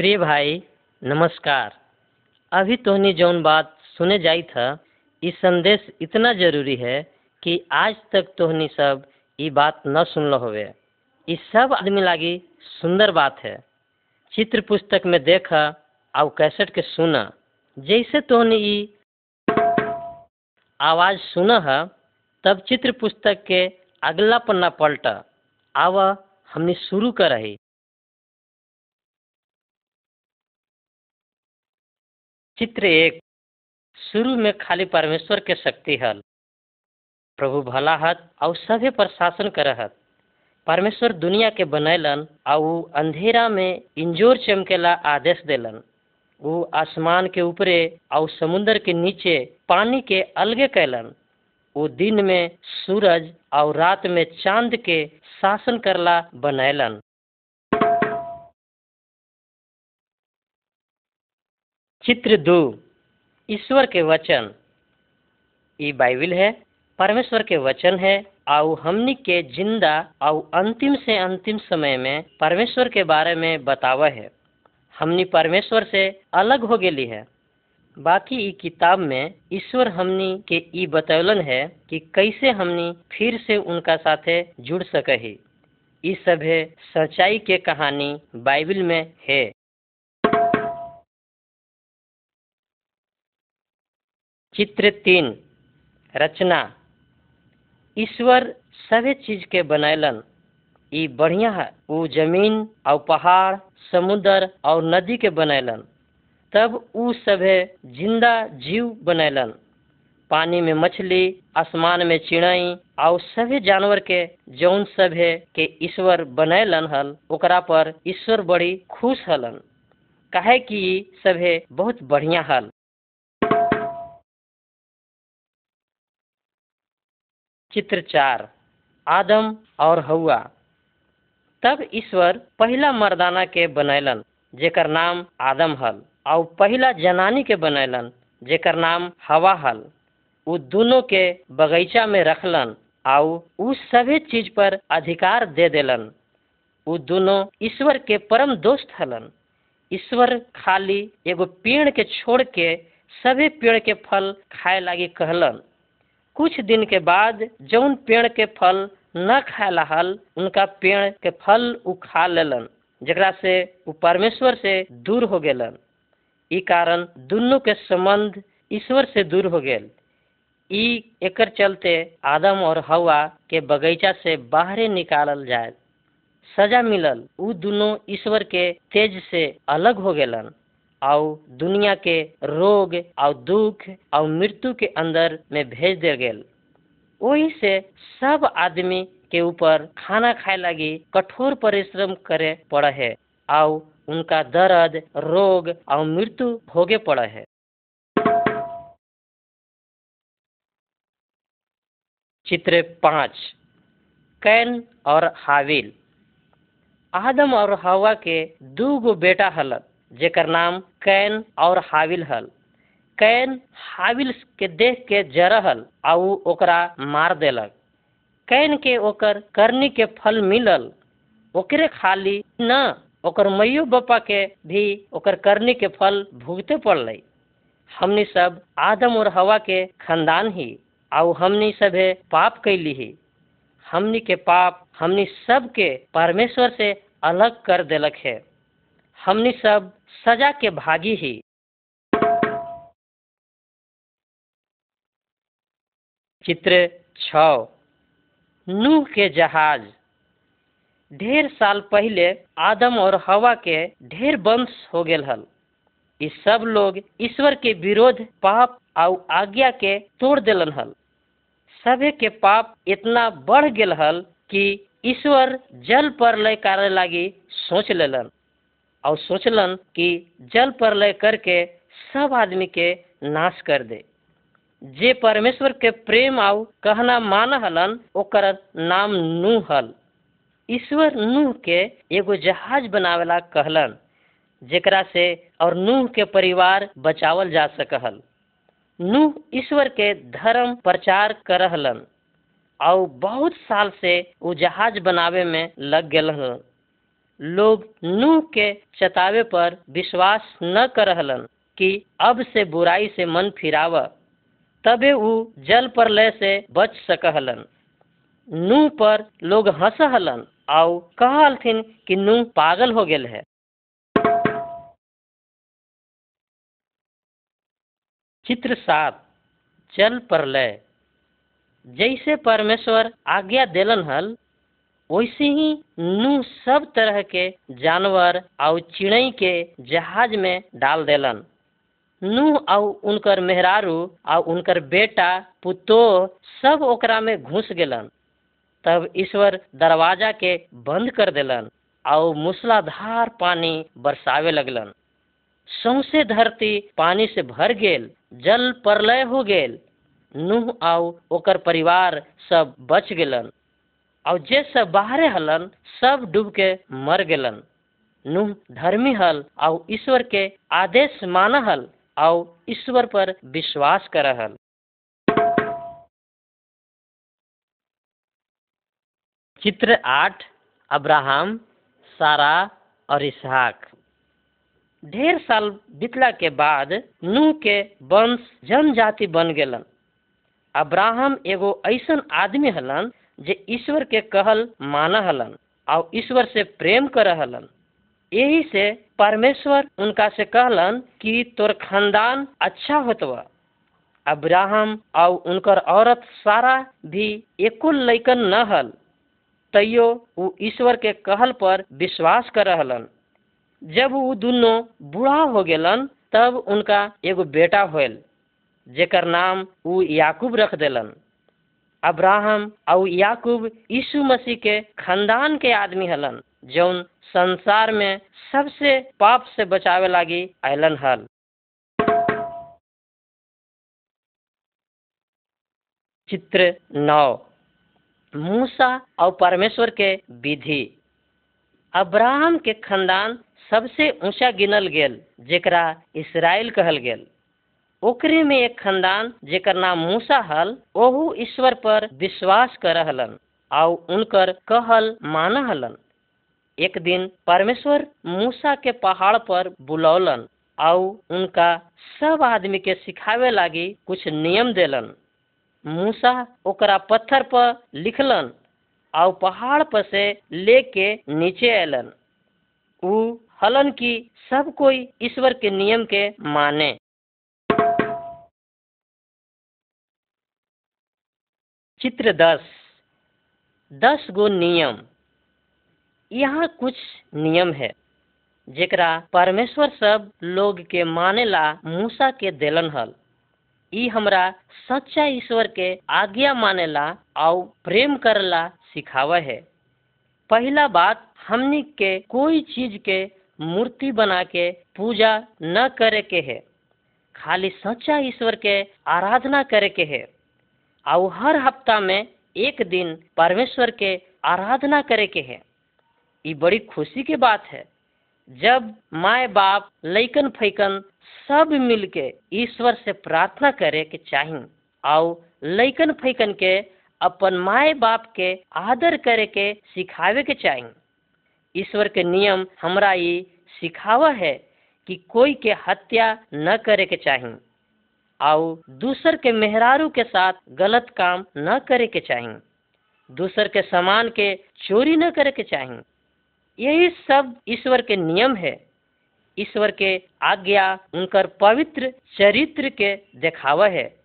प्रिय भाई, नमस्कार। अभी तोहनी जौन बात सुने जाई था ई संदेश इतना ज़रूरी है कि आज तक तोहनी सब ई बात न सुनलो होवे। ई सब आदमी लागी सुंदर बात है। चित्र पुस्तक में देखा और कैसेट के सुना। जैसे तोहनी ई आवाज़ सुना है, तब चित्र पुस्तक के अगला पन्ना पलटा। आव हमने शुरू कर रही चित्र एक। शुरू में खाली परमेश्वर के शक्ति हल। प्रभु भला हत और सभे पर शासन करहत। परमेश्वर दुनिया के बनैलन और अंधेरा में इंजोर चमकेला आदेश देलन। वो आसमान के ऊपरे और समुद्र के नीचे पानी के अलगे कैलन। वो दिन में सूरज और रात में चाँद के शासन करला बनैलन। चित्र दो। ईश्वर के वचन। ये बाइबिल है, परमेश्वर के वचन है और हमनी के ज़िंदा और अंतिम से अंतिम समय में परमेश्वर के बारे में बतावा है। हमनी परमेश्वर से अलग हो गई है। बाकी ई किताब में ईश्वर हमनी के ई बतौलन है कि कैसे हमनी फिर से उनका साथे जुड़ सके ही। ई सभे सच्चाई के कहानी बाइबिल में है। चित्र तीन रचना। ईश्वर सभी चीज़ के बनैलन। ई बढ़िया है। वो ज़मीन और पहाड़, समुद्र और नदी के बनैलन। तब ऊ सभे ज़िंदा जीव बनैलन। पानी में मछली, आसमान में चिड़ई और सभी जानवर के, जौन सभे के ईश्वर बनैलन हल, ओकरा पर ईश्वर बड़ी खुश हलन। काहे कि सभे बहुत बढ़िया हल। चित्र चार आदम और हवा। तब ईश्वर पहला मर्दाना के बनैलन, जेकर नाम आदम हल और पहला जनानी के बनैलन, जेकर नाम हवा हल। उ दोनों के बगीचा में रखलन और उ सभी चीज़ पर अधिकार दे देलन। उ दोनों ईश्वर के परम दोस्त हलन। ईश्वर खाली एगो पेड़ के छोड़ के सभी पेड़ के फल खाए लागी कहलन। कुछ दिन के बाद जौन पेड़ के फल न खाए हल उनका पेड़ के फल उ खा लेलन जरा से उ परमेश्वर से दूर हो गेलन। ई कारण दोनों के संबंध ईश्वर से दूर हो गेल। ई एकर चलते आदम और हवा के बगीचा से बाहरे निकालल जाए सजा मिलल, उ दोनों ईश्वर के तेज से अलग हो गेलन। और दुनिया के रोग और दुख और मृत्यु के अंदर में भेज दे गेल। वही से सब आदमी के ऊपर खाना खाए लगी कठोर परिश्रम करे पड़ा है। और उनका दर्द, रोग और मृत्यु भोगे पड़ा है। चित्र पाँच, कैन और हाविल। आदम और हवा के दू गो बेटा हलत। जेकर नाम कैन और हाविल हल। कैन हाविल के देख के जरहल ओकरा मार देलक। कैन के ओकर करनी के फल मिलल, ओकरे खाली न, ओकर मैयो बप्पा के भी ओकर करनी के फल भुगते पड़ल। हमनी सब आदम और हवा के खानदान ही और हमनी सभे पाप कैली ही। हमनी के पाप हमनी सब के परमेश्वर से अलग कर देलक है। हमनी सब सजा के भागी ही। चित्र छ। नूह के जहाज़। ढेर साल पहले आदम और हवा के ढेर वंश हो गेल हल। इस सब लोग ईश्वर के विरोध, पाप और आज्ञा के तोड़ देलन हल। सभे के पाप इतना बढ़ गेल हल कि ईश्वर जल पर लय करे लागी सोच लेलन। और सोचलन कि जल प्रलय करके सब आदमी के नाश कर दे। जे परमेश्वर के प्रेम आउ कहना मान हलन ओकर नाम नूह हल ईश्वर नूह के एगो जहाज़ बनावेला कहलन, जेकरा से और नूह के परिवार बचावल जा सकल नूह ईश्वर के धर्म प्रचार करहलन और बहुत साल से वो जहाज़ बनावे में लग गेल लोग नूह के चतावे पर विश्वास न करहलन कि अब से बुराई से मन फिराव, तबे ऊ जल प्रलय से बच सकहलन। नूह पर लोग हंसहलन और कहलथिन कि नूह पागल हो गेल है। चित्र सात, जल प्रलय जैसे परमेश्वर आज्ञा देलन हल वैसे ही नूह सब तरह के जानवर और चिड़ई के जहाज़ में डाल देलन। नूह और उनकर मेहरारू और उनकर बेटा पुतो सब ओकरा में घुस गेलन। तब ईश्वर दरवाज़ा के बंद कर देलन और मूसलाधार पानी बरसावे लगलन। सौसे धरती पानी से भर गेल, जल प्रलय हो गेल। नूह और ओकर परिवार सब बच गेलन। और जे सब बाहरे हलन, सब डूब के मर गेलन। नूह धर्मी हल और ईश्वर के आदेश मान हल और ईश्वर पर विश्वास कर हल चित्र आठ, अब्राहम, सारा और इसहाक। ढेर साल बीतला के बाद नूह के वंश जनजाति बन गेलन। अब्राहम एगो ऐसन आदमी हलन जे ईश्वर के कहल मान हलन और ईश्वर से प्रेम कर हलन यही से परमेश्वर उनका से कहलन कि तोर खानदान अच्छा होतवा। अब्राहम और उनकर औरत सारा भी एको लैकन न हल तैयो वो ईश्वर के कहल पर विश्वास कर हलन। जब वो दोनों बूढ़ा हो गेलन, तब उनका एगो बेटा होल जेकर नाम वो याकूब रख देलन। अब्राहम और याकूब यीशु मसीह के खानदान के आदमी हलन, जौन संसार में सबसे पाप से बचावे लागी अलन हल। चित्र नौ। मूसा और परमेश्वर के विधि। अब्राहम के खानदान सबसे ऊँचा गिनल गेल, जेकरा इसराइल कहल गेल। ओकरे में एक खानदान जेकर नाम मूसा हल, ओहू ईश्वर पर विश्वास कर हलन और उनकर कहल मान हलन एक दिन परमेश्वर मूसा के पहाड़ पर बुलौलन और उनका सब आदमी के सिखावे लागी कुछ नियम देलन। मूसा ओकरा पत्थर पर लिखलन और पहाड़ पर से लेके नीचे अलन ऊ हलन की सब कोई ईश्वर के नियम के माने। चित्र दस। दस गो नियम। यहाँ कुछ नियम है, जेकरा परमेश्वर सब लोग के मानेला मूसा के देलन हल। ई हमरा सच्चा ईश्वर के आज्ञा मानेला और प्रेम करला सिखावा है। पहला बात, हमनी के कोई चीज़ के मूर्ति बना के पूजा न करे के है। खाली सच्चा ईश्वर के आराधना करे के है। और हर हफ़्ता में एक दिन परमेश्वर के आराधना करे के है। ये बड़ी खुशी की बात है, जब माए बाप लैकन फैकन सब मिलके ईश्वर से प्रार्थना करे के चाहिए और लैकन फैकन के अपन माए बाप के आदर करे के सिखावे के चाहिए ईश्वर के नियम हमारा ये सिखावा है कि कोई के हत्या न करे के चाहिए और दूसर के मेहरारू के साथ गलत काम न करे के चाहिए दूसर के सामान के चोरी न करे के चाहिए यही सब ईश्वर के नियम है। ईश्वर के आज्ञा उनकर पवित्र चरित्र के देखावा है।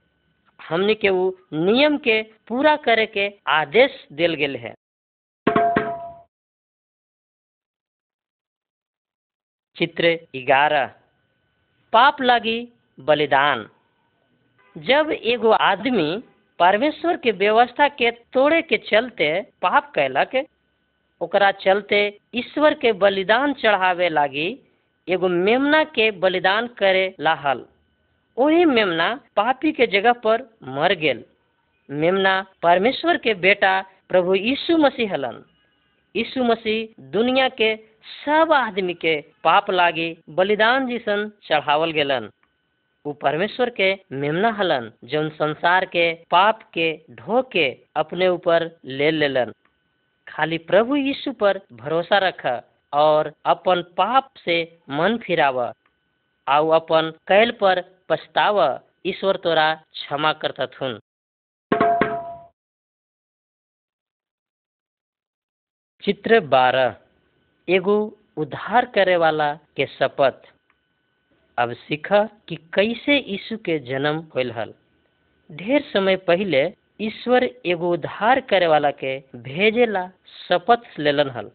हमने के वो नियम के पूरा करे के आदेश दिल गेल है। चित्र ग्यारह। पाप लगी बलिदान। जब एगो आदमी परमेश्वर के व्यवस्था के तोड़े के चलते पाप कैलक ओकरा चलते ईश्वर के बलिदान चढ़ावे लागी एगो मेमना के बलिदान करे लाहल। वही मेमना पापी के जगह पर मर गेल। मेमना परमेश्वर के बेटा प्रभु यीशु मसीह हलन। यीशु मसीह दुनिया के सब आदमी के पाप लागी बलिदान जिसन चढ़ावल गेलन। वो परमेश्वर के मेमना हलन, जौन संसार के पाप के ढो के अपने ऊपर ले लेलन। खाली प्रभु यीशु पर भरोसा रख और अपन पाप से मन फिराव, आउ अपन कैल पर पछताव, ईश्वर तोरा क्षमा करता थुन चित्र बारह। एगो उद्धार करे वाला के शपथ। अब सीख कि कैसे यीशु के जन्म होल हल। ढेर समय पहले ईश्वर एगो उद्धार करे वाला के भेजेला, शपथ लेलन हल।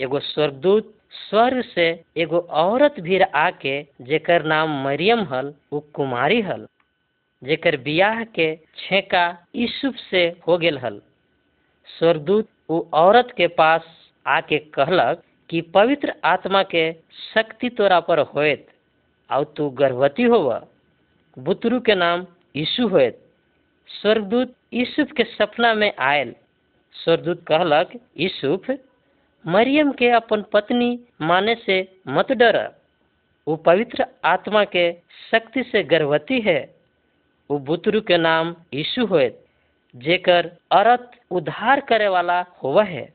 एगो स्वर्गदूत स्वर्ग से एगो औरत भी आके जेकर नाम मरियम हल वो कुमारी हल, जेकर बियाह के छेका यूसुफ से हो गेल हल। स्वर्गदूत वो औरत के पास आके कहलक कि पवित्र आत्मा के शक्ति तोरा पर होत और तू गर्भवती होव। बुतरू के नाम यीशु होत स्वर्गदूत यूसुफ के सपना में आयल स्वर्गदूत कहलक, यूसुफ, मरियम के अपन पत्नी माने से मत डर। वो पवित्र आत्मा के शक्ति से गर्भवती है। वो बुतरू के नाम यीशु होत जेकर अर्थ उद्धार करे वाला होव है।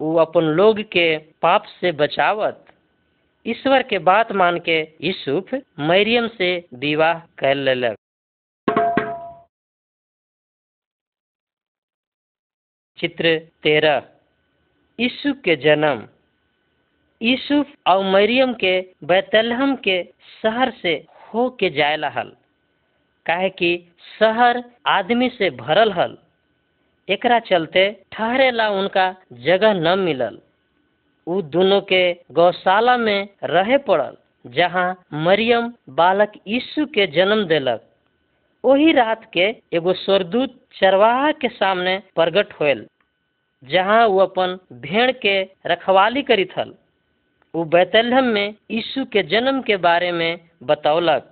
वो अपन लोग के पाप से बचावत। ईश्वर के बात मान के यूसुफ मरियम से विवाह कर लेलक। चित्र तेरह। यीशु के जन्म। यूसुफ और मरियम के बैतलहम के शहर से हो के जायला हल। काहे कि शहर आदमी से भरल हल। एकरा चलते ठहरे ला उनका जगह न मिलल। उ दोनों के गौशाला में रहे पड़ल, जहाँ मरियम बालक यीशु के जन्म देलक। वही रात के एगो स्वर्गदूत चरवाहा के सामने प्रगट होल जहाँ वो अपन भेड़ के रखवाली करी थल वो बैतलहम में यीशु के जन्म के बारे में बतौलक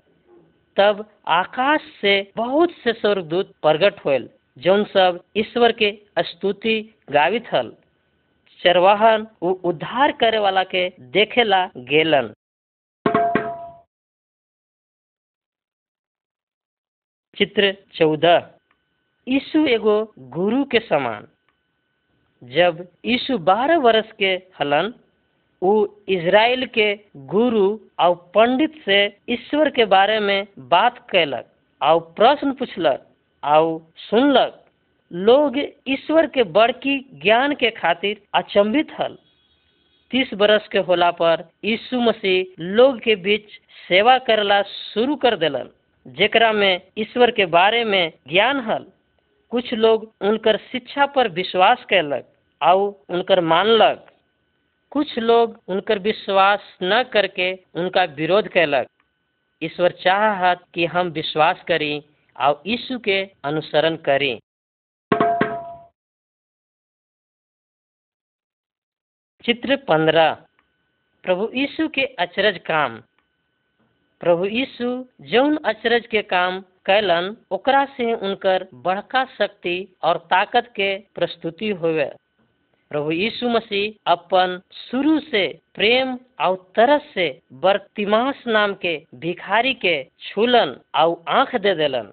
तब आकाश से बहुत से स्वर्गदूत प्रगट होल जौन सब ईश्वर के स्तुति गावित हल चरवाहन उद्धार करे वाला के देखेला गेलन। चित्र चौदह। यीशु एगो गुरु के समान। जब यीशु बारह वर्ष के हलन वो इज़राइल के गुरु और पंडित से ईश्वर के बारे में बात कैलक और प्रश्न पूछलक और सुनलक। लोग ईश्वर के बड़की ज्ञान के खातिर अचंभित हल। तीस बरस के होला पर यीशु मसीह लोग के बीच सेवा करला शुरू कर दिलन, जेकरा में ईश्वर के बारे में ज्ञान हल। कुछ लोग उनकर शिक्षा पर विश्वास कैलक और उनकर मानलक। कुछ लोग उनकर विश्वास न करके उनका विरोध कैलक ईश्वर चाहत कि हम विश्वास करी और यीशु के अनुसरण करी। चित्र पंद्रह। प्रभु यीशु के अचरज काम। प्रभु यीशु जौन अचरज के काम कैलन ओकरा से उनकर बड़का शक्ति और ताकत के प्रस्तुति हुए प्रभु यीशु मसीह अपन शुरू से प्रेम और तरस से बर्तिमास नाम के भिखारी के छूलन और आँख दे देलन।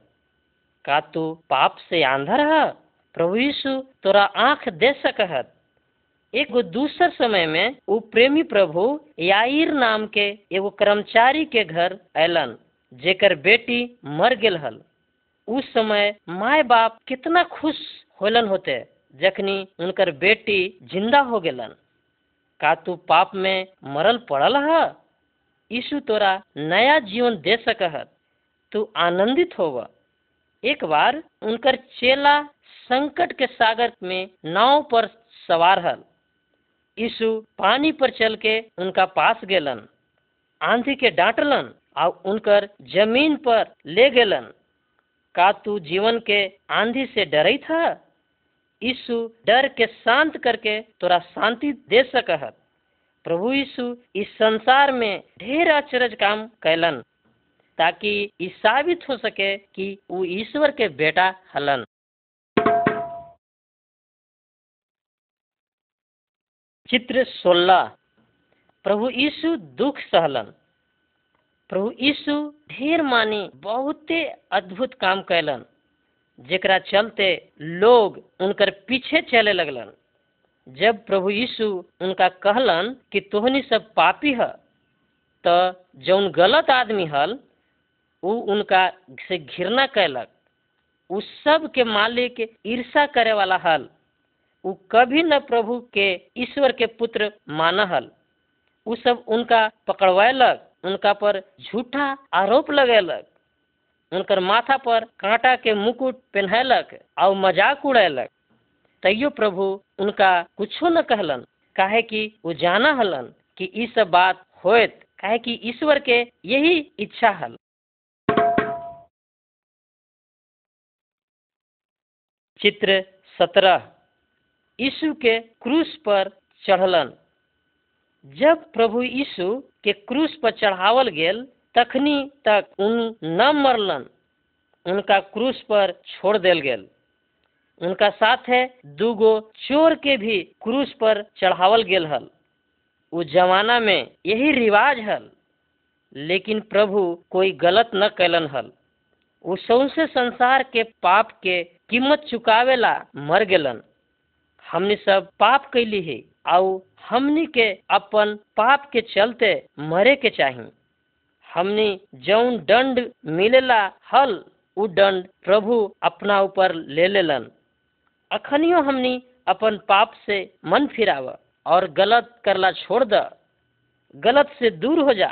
का तू पाप से आंधर है प्रभु यीशु तोरा आँख दे सकहत। एक दूसर समय में वो प्रेमी प्रभु याईर नाम के एगो कर्मचारी के घर ऐलन जेकर बेटी मर गेल हल। उस समय माय बाप कितना खुश होलन होते, जखनी उनकर बेटी ज़िंदा हो गेलन। का तू पाप में मरल पड़ल है? यीशु तोरा नया जीवन दे सकहत तू आनंदित होव। एक बार उनकर चेला संकट के सागर में नाव पर सवार हल। यीशु पानी पर चल के उनका पास गेलन, आंधी के डांटलन और उनकर ज़मीन पर ले गेलन। का तू जीवन के आंधी से डरई था? यीशु डर के शांत करके तोरा शांति दे सकहत। प्रभु यीशु इस संसार में ढेर अचरज काम कैलन, ताकि साबित हो सके कि वो ईश्वर के बेटा हलन। चित्र सोलह। प्रभु यीशु दुख सहलन। प्रभु यीशु ढेर मानी बहुते अद्भुत काम कैलन जेकरा चलते लोग उनकर पीछे चले लगलन। जब प्रभु यीशु उनका कहलन कि तोहनी सब पापी है तो जौन गलत आदमी हल, उ उनका से घृणा कैलक उ सब के मालिक ईर्षा करे वाला हल। उ कभी न प्रभु के ईश्वर के पुत्र माना हल उ सब उनका पकड़वैलक उनका पर झूठा आरोप लगेलक उनकर माथा पर कांटा के मुकुट पहनैलक और मज़ाक उड़ैलक तैयो प्रभु उनका कुछो न कहलन, काहे कि वो जाना हलन कि ई सब बात होत काहे कि ईश्वर के यही इच्छा हल। चित्र सत्रह। यीशु के क्रूस पर चढ़लन। जब प्रभु यीशु के क्रूस पर चढ़ावल गेल, तखनी तक उन न मरलन। उनका क्रूस पर छोड़ देल गेल। उनका साथ है दूगो चोर के भी क्रूस पर चढ़ावल गेल हल। उस जमाना में यही रिवाज हल, लेकिन प्रभु कोई गलत न कैलन हल। सौसे संसार के पाप के कीमत चुकावेला मर गेलन। हमने सब पाप कैली है और हमनी के अपन पाप के चलते मरे के चाही। हमनी जौन दंड मिलेला, हल उ दंड प्रभु अपना ऊपर ले लेलन। अखनियो हमनी अपन पाप से मन फिराव और गलत करला छोड़ द। गलत से दूर हो जा,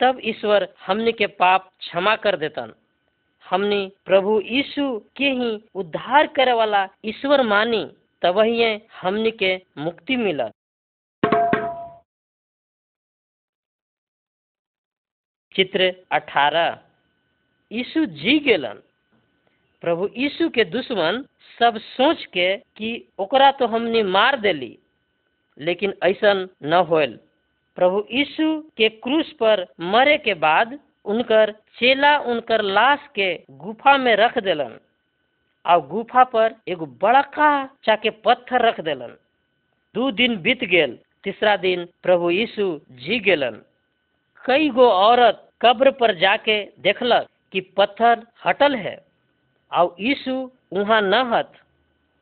तब ईश्वर हमनी के पाप क्षमा कर देतन। हमनी प्रभु यीशु के ही उद्धार करे वाला ईश्वर मानी। तब हमनी के मुक्ति मिलत चित्र अठारह। यीशु जी गेलन। प्रभु यीशु के दुश्मन सब सोच के कि ओकरा तो हमने मार देली, लेकिन ऐसा न होल प्रभु यीशु के क्रूस पर मरे के बाद उनकर चेला उनकर लाश के गुफा में रख देलन। और गुफा पर एगो बड़का चाके पत्थर रख देलन। दू दिन बीत गेल, तीसरा दिन प्रभु यीशु जी गेलन। कई गो औरत कब्र पर जाके देखलक कि पत्थर हटल है और यीशु वहाँ न हत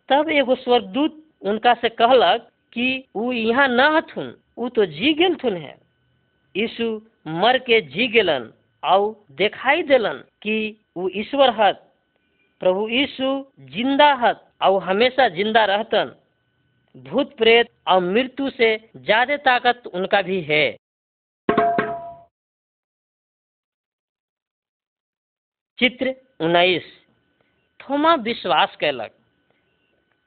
तब एगो स्वर्गदूत उनका से कहलक कि ऊ यहाँ न हथुन, ऊ तो जी गेलथुन है। यीशु मर के जी गेलन और दिखाई देलन कि ऊ ईश्वर हत प्रभु यीशु ज़िंदा हत, और हमेशा ज़िंदा रहतन। भूत प्रेत और मृत्यु से ज़्यादा ताकत उनका भी है। चित्र उन्नीस। थोमा विश्वास कैलक।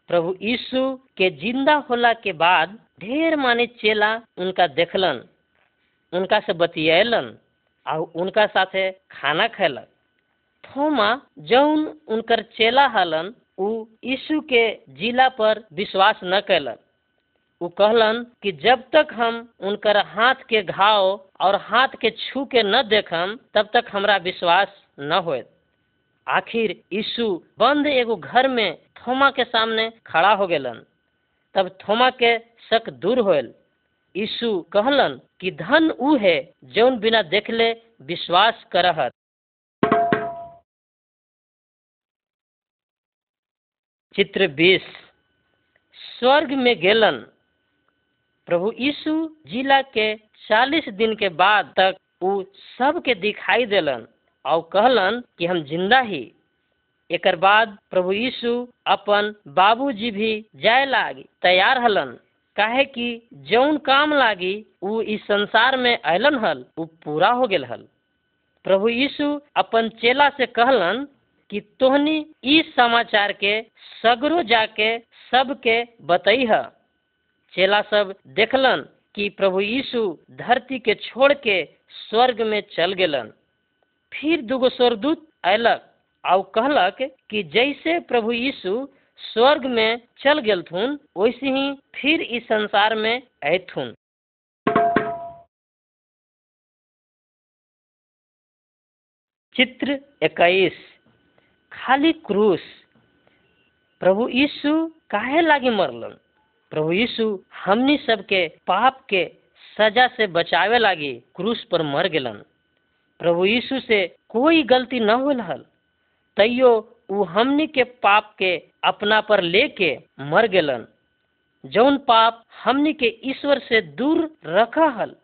प्रभु यीशु के ज़िंदा होला के बाद ढेर माने चेला उनका देखलन, उनका से बतियलन और उनका साथे खाना खैलक। थोमा जौन उनकर चेला हलन, उ यीशु के जिला पर विश्वास न कैलन उ कहलन कि जब तक हम उनकर हाथ के घाव और हाथ के छू के न देखम, तब तक हमरा विश्वास न हो आखिर यीशु बंद एगो घर में थोमा के सामने खड़ा हो गेलन। तब थोमा के शक दूर होल यीशु कहलन कि धन ऊ है जौन बिना देखले विश्वास करहत। चित्र बीस, स्वर्ग में गेलन। प्रभु यीशु जिला के चालीस दिन के बाद तक उ सबके दिखाई देलन और कहलन कि हम ज़िंदा ही। एक बाद प्रभु यीशु अपन बाबूजी भी जाए लागी, तैयार हलन। काहे कि जौन काम लागी उ इस संसार में अलन हल उ पूरा हो गेल हल। प्रभु यीशु अपन चेला से कहलन कि तोहनी इस समाचार के सगरो जाके सबके बतई है चेला सब देखलन कि प्रभु यीशु धरती के छोड़ के स्वर्ग में चल गेलन। फिर दूगो स्वर्गदूत अयलक और कहलक कि जैसे प्रभु यीशु स्वर्ग में चल गेलथुन, वैसे ही फिर इस संसार में अयथुन। चित्र इक्कीस खाली क्रूस। प्रभु यीशु काहे लागी मरलन? प्रभु यीशु हमनी सबके पाप के सजा से बचावे लागी क्रूस पर मर गेलन। प्रभु यीशु से कोई गलती न होल हल तैयो उ हमनी के पाप के अपना पर लेके मर गेलन। जौन पाप हमनी के ईश्वर से दूर रखा हल,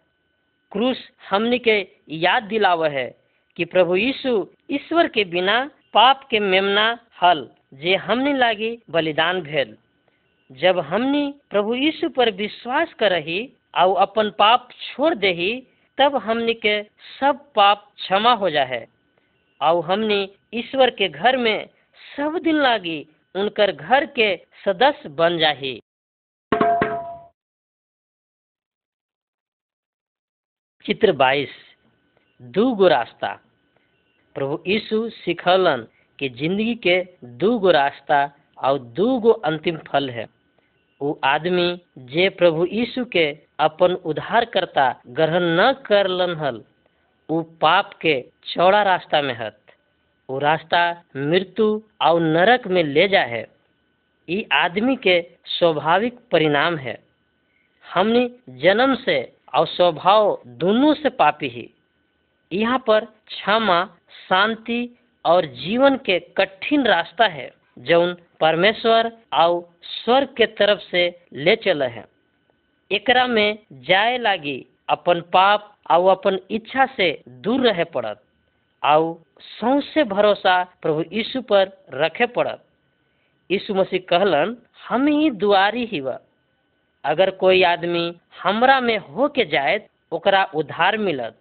क्रूस हमनी के याद दिलाव है कि प्रभु यीशु ईश्वर के बिना पाप के मेमना हल, जे हमनी लागी बलिदान भेल। जब हमनी प्रभु यीशु पर विश्वास करही और अपन पाप छोड़ देही, तब हमनी के सब पाप क्षमा हो जाए और हमनी ईश्वर के घर में सब दिन लागी उनकर घर के सदस्य बन जाही। चित्र बाईस, दू गो रास्ता। प्रभु यीशु सिखलन कि ज़िंदगी के दू गो रास्ता और दू गो अंतिम फल है। वो आदमी जे प्रभु यीशु के अपन उद्धारकर्ता ग्रहण न करलन हल वो पाप के चौड़ा रास्ता में हत। वो रास्ता मृत्यु और नरक में ले जा है। ये आदमी के स्वाभाविक परिणाम है। हमने जन्म से और स्वभाव दोनों से पापी ही। यहाँ पर क्षमा शांति और जीवन के कठिन रास्ता है। जौन परमेश्वर और स्वर्ग के तरफ़ से ले चले है। एकरा में जाए लागी अपन पाप और अपन इच्छा से दूर रहे पड़त और सौसे भरोसा प्रभु यीशु पर रखे पड़त। यीशु मसीह कहलन, हम ही दुआरी ही बा अगर कोई आदमी हमरा में हो के जाए ओकरा उधार मिलत।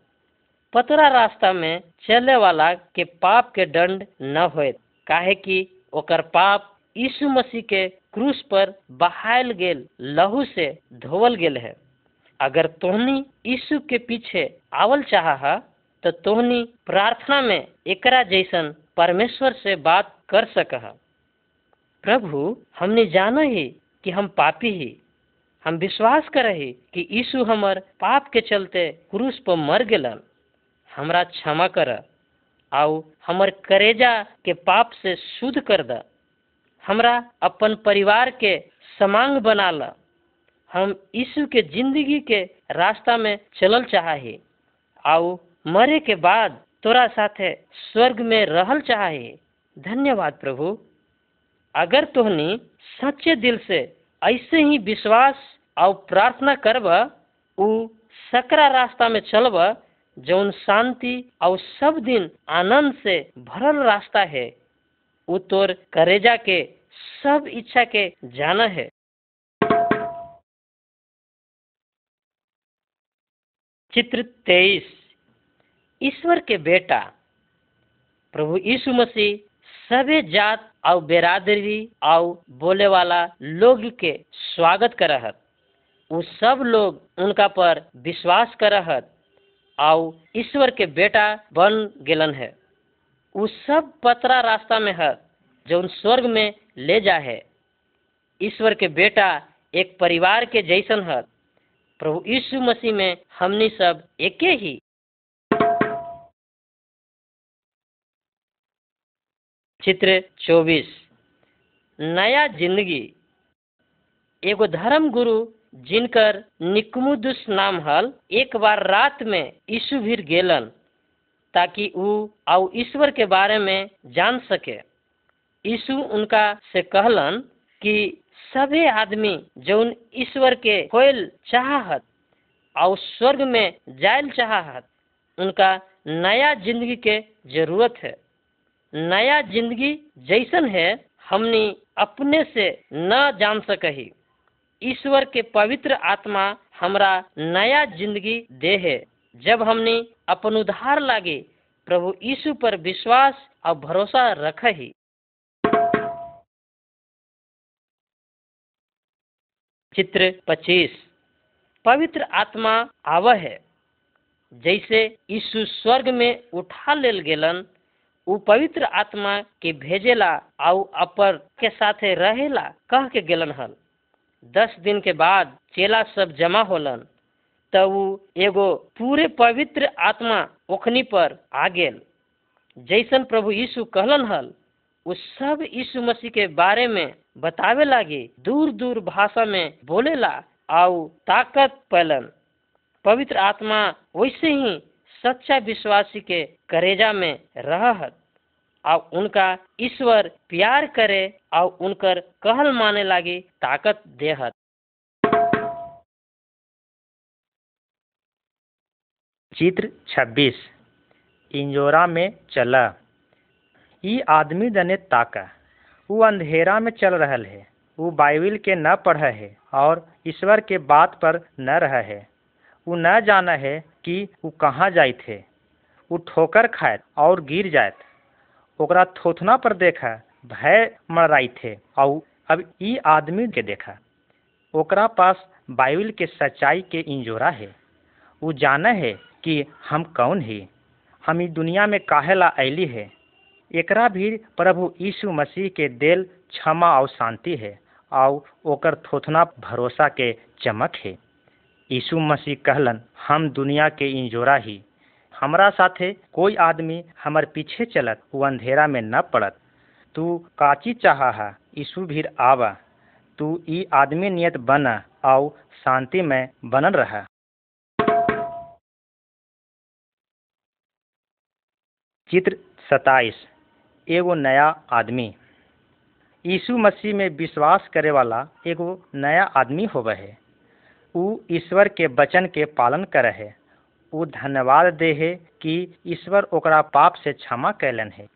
पतरा रास्ता में चले वाला के पाप के दंड न होत काहे कि ओकर पाप यीशु मसीह के क्रूस पर बहायल गेल, लहू से धोवल गेल है। अगर तोहनी यीशु के पीछे आवल चाह तो तोहनी प्रार्थना में एकरा जैसन परमेश्वर से बात कर सक प्रभु, हमने जाना ही कि हम पापी ही। हम विश्वास करही कि यीशु हमर पाप के चलते क्रूस पर मर गेलन। हमरा क्षमा कर आउ हमर करेजा के पाप से शुद्ध कर द। हमरा अपन परिवार के समांग बना ल। हम यीशु के ज़िंदगी के रास्ता में चलल चाहे आउ मरे के बाद तोरा साथे स्वर्ग में रहल चाहे धन्यवाद प्रभु। अगर तोहनी सच्चे दिल से ऐसे ही विश्वास और प्रार्थना करब, उ सकरा रास्ता में चलब जौन शांति और सब दिन आनंद से भरल रास्ता है, वो तोर करेजा के सब इच्छा के जाना है। चित्र तेईस। ईश्वर के बेटा, प्रभु यीशु मसीह, सभी जात और बेरादरी और बोले वाला लोग के स्वागत करहत। वो सब लोग उनका पर विश्वास करहत। और ईश्वर के बेटा बन गेलन है। वो सब पतरा रास्ता में है, जो उन स्वर्ग में ले जा है। ईश्वर के बेटा एक परिवार के जैसन है। प्रभु यीशु मसीह में हमनी सब एक ही। चित्र चौबीस। नया ज़िंदगी। एगो धर्म गुरु जिनकर निकमुदुस नाम हल एक बार रात में यीशु भीर गेलन, ताकि ऊ और ईश्वर के बारे में जान सके। यीशु उनका से कहलन कि सभी आदमी जौन ईश्वर के होल चाहत और स्वर्ग में जायल चाहत, उनका नया ज़िंदगी के ज़रूरत है। नया ज़िंदगी जैसन है, हमनी अपने से न जान सकही ईश्वर के पवित्र आत्मा हमरा नया ज़िंदगी दे है। जब हमनी अपन उद्धार लागे, प्रभु यीशु पर विश्वास और भरोसा रखही। चित्र पच्चीस। पवित्र आत्मा आव है। जैसे यीशु स्वर्ग में उठा लेल गेलन, उ पवित्र आत्मा के भेजेला आउ अपर के साथे रहेला कह के गेलन हल। दस दिन के बाद चेला सब जमा होलन तब उ एगो पूरे पवित्र आत्मा ओखनी पर आ गेल। जैसन प्रभु यीशु कहलन हल, उ सब यीशु मसीह के बारे में बतावे लागे दूर दूर भाषा में बोलेला आउ ताकत पैलन। पवित्र आत्मा वैसे ही सच्चा विश्वासी के करेजा में रहत। और उनका ईश्वर प्यार करे और उनकर कहल माने लागी ताकत देहत। चित्र 26 इंजोरा में चला। ये आदमी दने ताका। वो अंधेरा में चल रहा है। वो बाइबिल के न पढ़ है और ईश्वर के बात पर न रह है। वो न जाना है कि वो कहाँ जाए थे वो ठोकर खाए और गिर जाए ओकरा थोथना पर देखा, भय मराइत थे और अब ई आदमी के देखा। ओकरा पास बाइबिल के सच्चाई के इंजोरा है। वो जाना है कि हम कौन है। हम ई दुनिया में काहेला ऐली है। एकरा भी प्रभु यीशु मसीह के दिल क्षमा और शांति है और ओकर थोथना भरोसा के चमक है। यीशु मसीह कहलन, हम दुनिया के इंजोरा ही। हमरा साथे कोई आदमी हमर पीछे चलत वो अंधेरा में न पड़त। तू काची चाहा है यीशु भीर आवा। तू ई आदमी नियत बना और शांति में बनल रहा। चित्र सताइस। एगो नया आदमी। यीशु मसीह में विश्वास करे वाला एगो नया आदमी होवे है। ऊ ईश्वर के वचन के पालन करे है। ऊ धन्यवाद दे है कि ईश्वर ओकरा पाप से क्षमा कैलन है।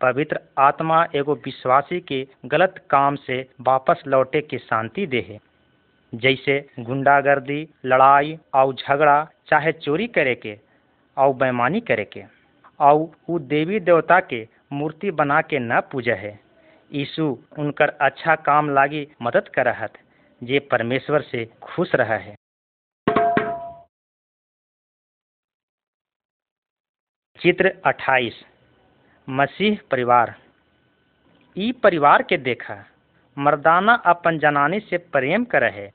पवित्र आत्मा एगो विश्वासी के गलत काम से वापस लौटे के शांति दे है। जैसे गुंडागर्दी, लड़ाई और झगड़ा चाहे चोरी करे के और बेमानी करे के और देवी देवता के मूर्ति बना के न पूजे है। यीशु उनकर अच्छा काम लागी मदद करहत, जे परमेश्वर से खुश रहा है। चित्र 28 मसीह परिवार। ई परिवार के देखा, मर्दाना अपन जनानी से प्रेम करे है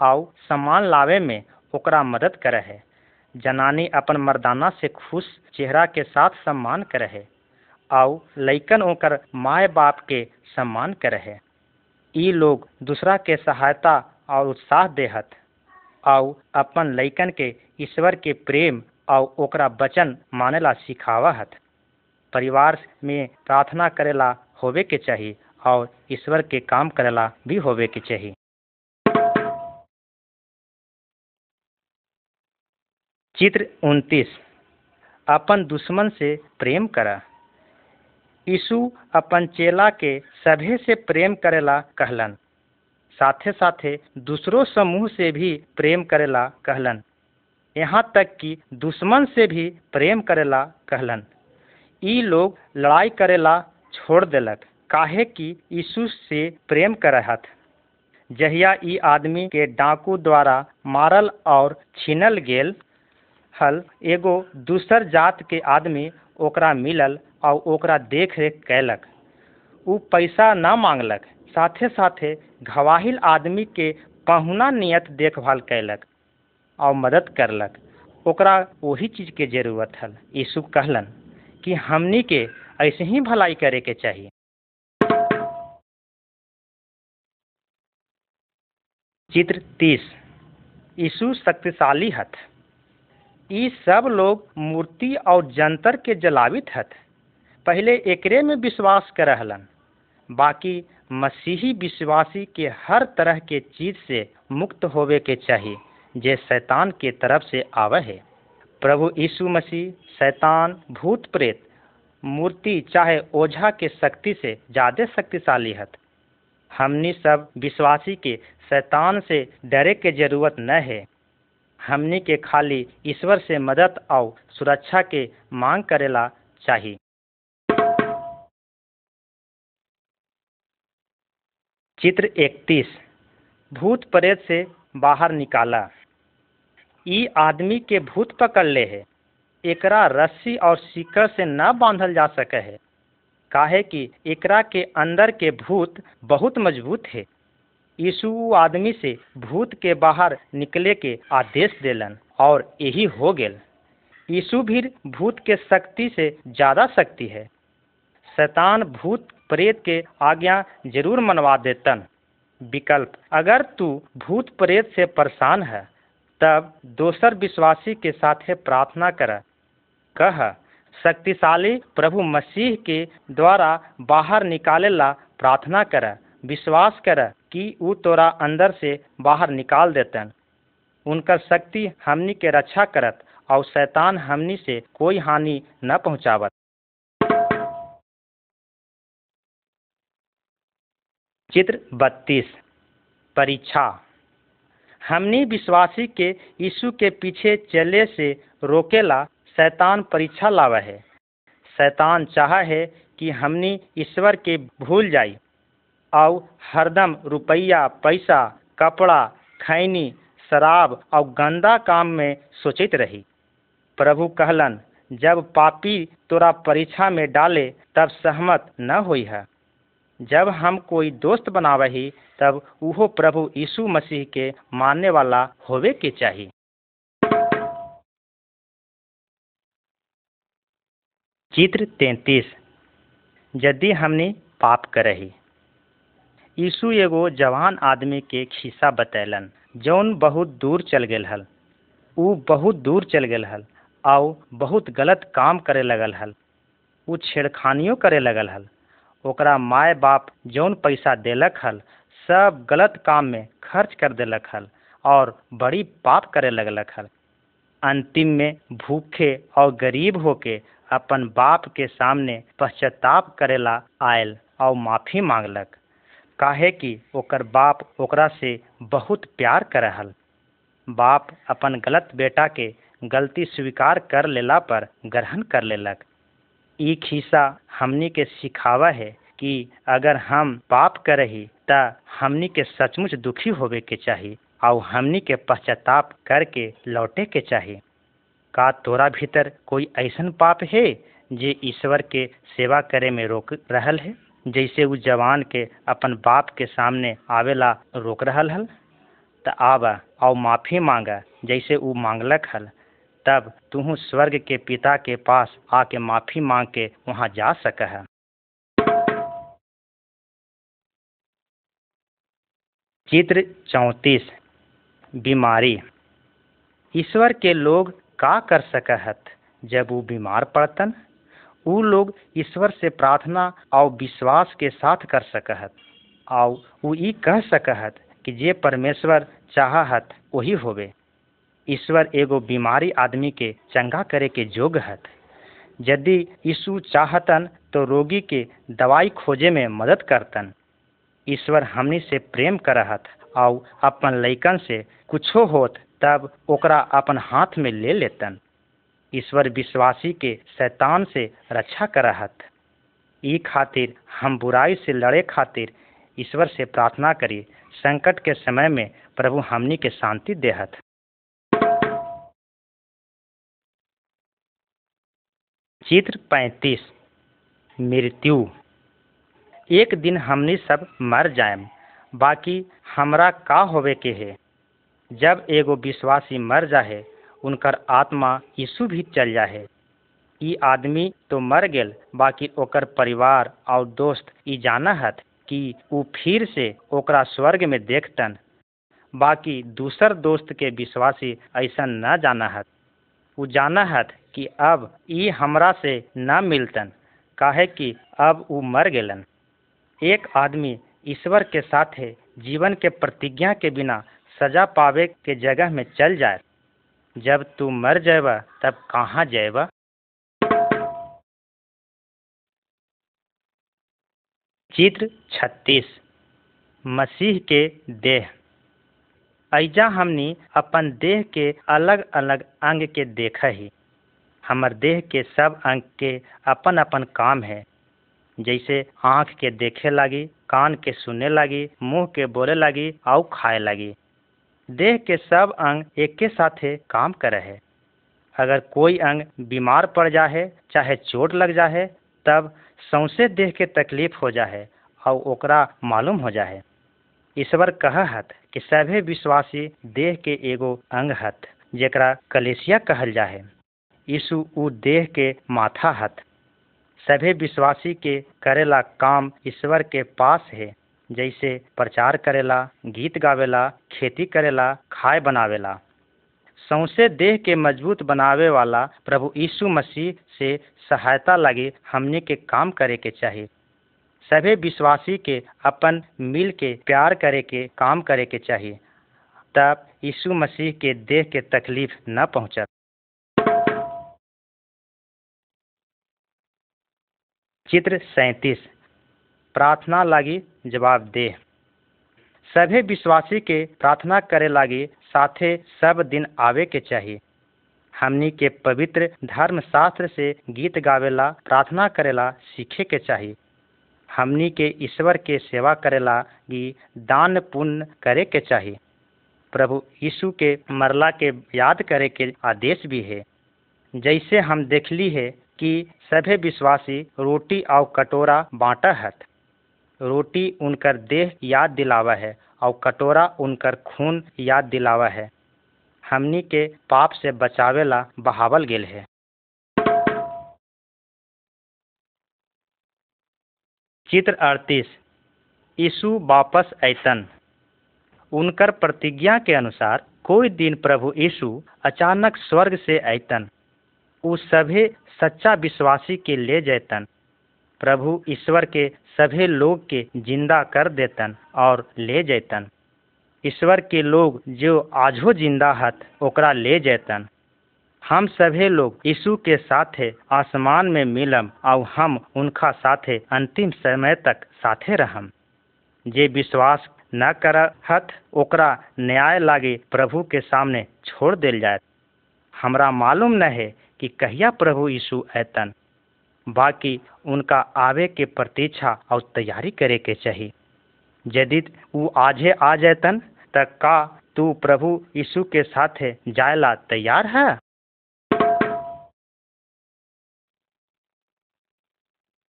और सामान लावे में ओकरा मदद करे है जनानी अपन मर्दाना से खुश चेहरा के साथ सम्मान करे है और लइकन ओकर माए बाप के सम्मान करे है ई लोग दूसरा के सहायता और उत्साह देहत और अपन लैकन के ईश्वर के प्रेम और ओकरा वचन मानेला सिखावा हत परिवार में प्रार्थना करेला होवे के चाहिए और ईश्वर के काम करेला भी होवे के चाहिए चित्र उनतीस। अपन दुश्मन से प्रेम करा। यीशु अपन चेला के सभे से प्रेम करेला कहलन। साथे साथे दूसरों समूह से भी प्रेम करेला कहलन। यहाँ तक कि दुश्मन से भी प्रेम करेला कहलन। ई लोग लड़ाई करेला छोड़ देलक, काहे कि यीशु से प्रेम करहत। जहिया ई आदमी के डाकू द्वारा मारल और छीनल गेल, हल एगो दूसर जात के आदमी ओकरा मिलल और ओकरा देख रेख कैलक ऊ पैसा न मांगलक साथे साथे घवाहिल आदमी के पहुना नियत देखभाल कैलक और मदद करलक। ओकरा वही चीज़ के ज़रूरत हल। यीशु कहलन कि हमनी के ऐसे ही भलाई करे के चाहिए चित्र तीस। यीशु शक्तिशाली हथ। ई सब लोग मूर्ति और जंतर के जलावित हथ। पहले एकरे में विश्वास करहलन। बाकी मसीही विश्वासी के हर तरह के चीज़ से मुक्त होवे के चाहिए जे शैतान के तरफ़ से आवे है। प्रभु यीशु मसीह, शैतान, भूत प्रेत, मूर्ति चाहे ओझा के शक्ति से ज़्यादा शक्तिशाली हत। हमनी सब विश्वासी के शैतान से डरे के ज़रूरत न है। हमनी के खाली ईश्वर से मदद और सुरक्षा के मांग करेला चाहिए चित्र 31 भूत प्रेत से बाहर निकाला। ई आदमी के भूत पकड़ ले है। एकरा रस्सी और सीकर से न बांधल जा सके है। काहे कि एकरा के अंदर के भूत बहुत मज़बूत है। यीशु आदमी से भूत के बाहर निकले के आदेश देलन और यही हो गेल। यीशु भी भूत के शक्ति से ज़्यादा शक्ति है। शैतान भूत प्रेत के आज्ञा ज़रूर मनवा देतन। विकल्प, अगर तू भूत प्रेत से परेशान है तब दोसर विश्वासी के साथे प्रार्थना कर, कह, शक्तिशाली प्रभु मसीह के द्वारा बाहर निकाले ला प्रार्थना कर, विश्वास कर कि ऊ तोरा अंदर से बाहर निकाल देतन। उनकर शक्ति हमनी के रक्षा करत और शैतान हमनी से कोई हानि न पहुँचावत। चित्र बत्तीस, परीक्षा। हमनी विश्वासी के यीशु के पीछे चले से रोकेला शैतान परीक्षा लावा है। शैतान चाह है कि हमनी ईश्वर के भूल जाई। और हरदम रुपया, पैसा, कपड़ा, खैनी, शराब और गंदा काम में सोचित रही। प्रभु कहलन, जब पापी तोरा परीक्षा में डाले तब सहमत न हुई है। जब हम कोई दोस्त बनावही, तब उहो प्रभु यीशु मसीह के मानने वाला होवे के चाहिए चित्र तैतीस। यदि हमने पाप करही। यीशु एगो जवान आदमी के खिस्सा बतैलन, जौन बहुत दूर चल गेल हल। ऊ बहुत दूर चल गेल हल और बहुत गलत काम करे लगल हल। ऊ छेड़खानियो करे लगल हल। ओकरा माय बाप जौन पैसा देलक हल, सब गलत काम में खर्च कर देलक हल और बड़ी पाप करे लगलक हल। अंतिम में भूखे और गरीब होके अपन बाप के सामने पश्चाताप करेला आयल और माफ़ी मांगलक। काहे कि ओकर बाप ओकरा से बहुत प्यार करहल बाप अपन गलत बेटा के गलती स्वीकार कर लेला पर ग्रहण कर लेलक। ई खिस्सा हमनी के सिखावा है कि अगर हम पाप करही, त हमनी के सचमुच दुखी होवे के चाहिए और हमनी के पश्चाताप करके लौटे के चाहिए का तोरा भीतर कोई ऐसन पाप है, जे ईश्वर के सेवा करे में रोक रहल है? जैसे उ जवान के अपन बाप के सामने आवेला रोक रहल हल? त आवा और माफ़ी मांगा, जैसे उ मांगलक हल। तब तुहू स्वर्ग के पिता के पास आके माफ़ी मांग के वहाँ जा सक है चित्र चौंतीस, बीमारी। ईश्वर के लोग का कर सकहत? जब वो बीमार पड़तन, ऊ लोग ईश्वर से प्रार्थना और विश्वास के साथ कर सकहत। और वो ई कह सकहत कि जे परमेश्वर चाहत वही होवे ईश्वर एगो बीमारी आदमी के चंगा करे के जोग हत। यदि यीशु चाहतन तो रोगी के दवाई खोजे में मदद करतन। ईश्वर हमनी से प्रेम करहत और अपन लैकन से कुछो होत, तब ओकरा अपन हाथ में ले लेतन। ईश्वर विश्वासी के शैतान से रक्षा करहत। ई खातिर हम बुराई से लड़े खातिर ईश्वर से प्रार्थना करी, संकट के समय में प्रभु हमनी के शांति देहत। चित्र पैंतीस, मृत्यु। एक दिन हमनी सब मर जाएम, बाकी हमरा का होवे के है? जब एगो विश्वासी मर जाहे, उनकर आत्मा यीशु भी चल जाहे। ई आदमी तो मर गेल, बाकी ओकर परिवार और दोस्त ई जानहत कि ऊ फिर से ओकरा स्वर्ग में देखतन। बाकी दूसर दोस्त के विश्वासी ऐसा न जानहत। ऊ जानहत कि अब ई हमरा से न मिलतन। काहे कि अब ऊ मर गेलन। एक आदमी ईश्वर के साथे जीवन के प्रतिज्ञा के बिना सजा पावे के जगह में चल जाए। जब तू मर जाएबा तब कहाँ जाएबा चित्र छत्तीस। मसीह के देह। ऐजा हमनी अपन देह के अलग अलग अंग के देख ही। हमर देह के सब अंग के अपन अपन काम है। जैसे आँख के देखे लगी, कान के सुने लगी, मुँह के बोले लगी और खाए लगी। देह के सब अंग एक के साथे काम करे है। अगर कोई अंग बीमार पड़ जाए चाहे चोट लग जाए तब सौंसे देह के तकलीफ़ हो जाए और ओकरा मालूम हो जाए ईश्वर कहत कि सभे विश्वासी देह के एगो अंग हत, जेकरा कलेसिया कहल जाए यीशु ऊ देह के माथा हत। सभे विश्वासी के करेला काम ईश्वर के पास है, जैसे प्रचार करेला, गीत गावेला, खेती करेला खाए बनावेला। सौंसे देह के मज़बूत बनावे वाला प्रभु यीशु मसीह से सहायता लगी हमने के काम करे के चाहिए सभी विश्वासी के अपन मिल के प्यार करे के, काम करे के चाहिए। तब यीशु मसीह के देह के तकलीफ़ न पहुंचत चित्र सैतीस। प्रार्थना लागी जवाब दे। सभी विश्वासी के प्रार्थना करे लागी साथे सब दिन आवे के चाहिए। हमनी के पवित्र धर्म शास्त्र से गीत गावेला, प्रार्थना करेला, सीखे के चाहिए। हमनी के ईश्वर के सेवा करेला कि दान पुण्य करे के चाहिए प्रभु यीशु के मरला के याद करे के आदेश भी है। जैसे हम देखली है कि सभे विश्वासी रोटी और कटोरा बांटा हत। रोटी उनकर देह याद दिलावा है और कटोरा उनकर खून याद दिलावा है। हमनी के पाप से बचावेला बहावल गेल है। चित्र अड़तीस। यीशु वापस ऐतन। उनकर प्रतिज्ञा के अनुसार कोई दिन प्रभु यीशु अचानक स्वर्ग से ऐतन। उ सभी सच्चा विश्वासी के ले जैतन। प्रभु ईश्वर के सभी लोग के ज़िंदा कर देतन और ले जैतन। ईश्वर के लोग जो आजो ज़िंदा हत, ओकरा ले जैतन। हम सभे लोग यीशु के साथे आसमान में मिलम और हम उनका साथे अंतिम समय तक साथे रहम। जे विश्वास न करहत, ओकरा न्याय लागे प्रभु के सामने छोड़ दिल जाए हमरा मालूम न है कि कहिया प्रभु यीशु ऐतन। बाकी उनका आवे के प्रतीक्षा और तैयारी करे के चाहिए यदि वो आजे आ जैतन, त का तू प्रभु यीशु के साथे जायला तैयार है?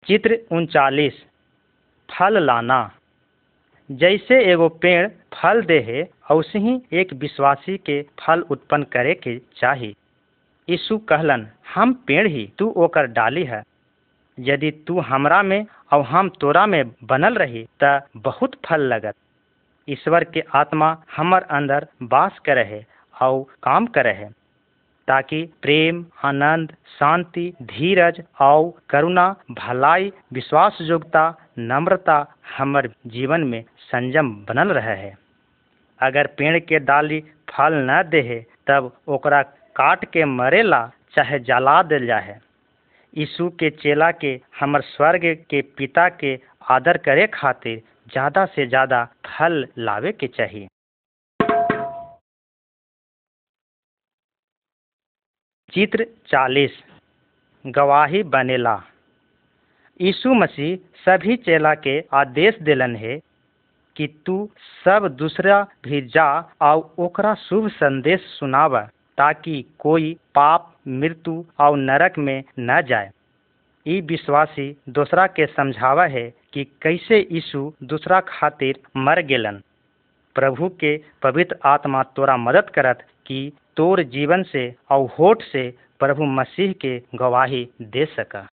चित्र उनचालीस, फल लाना। जैसे एगो पेड़ फल दे है वैसे ही एक विश्वासी के फल उत्पन्न करे के चाही। यीशु कहलन, हम पेड़ ही तू ओकर डाली है। यदि तू हमरा में और हम तोरा में बनल रही त बहुत फल लगत। ईश्वर के आत्मा हमर अंदर वास करे है और काम करे है। ताकि प्रेम, आनंद, शांति, धीरज और करुणा, भलाई विश्वास योग्यता नम्रता हमर जीवन में संयम बनल रहे है। अगर पेड़ के डाली फल न दे है तब ओकरा काट के मरेला चाहे जला दिल जाए यीशु के चेला के, हमर स्वर्ग के पिता के आदर करे खातिर ज़्यादा से ज़्यादा फल लावे के चाहिए चित्र चालीस। गवाही बनेला। यीशु मसीह सभी चेला के आदेश दिलन है कि तू सब दूसरा भी जा और ओकरा शुभ संदेश सुनावा, ताकि कोई पाप, मृत्यु और नरक में न जाए। ई विश्वासी दूसरा के समझावा है कि कैसे यीशु दूसरा खातिर मर गेलन। प्रभु के पवित्र आत्मा तोरा मदद करत कि तोर जीवन से और होठ से प्रभु मसीह के गवाही दे सका।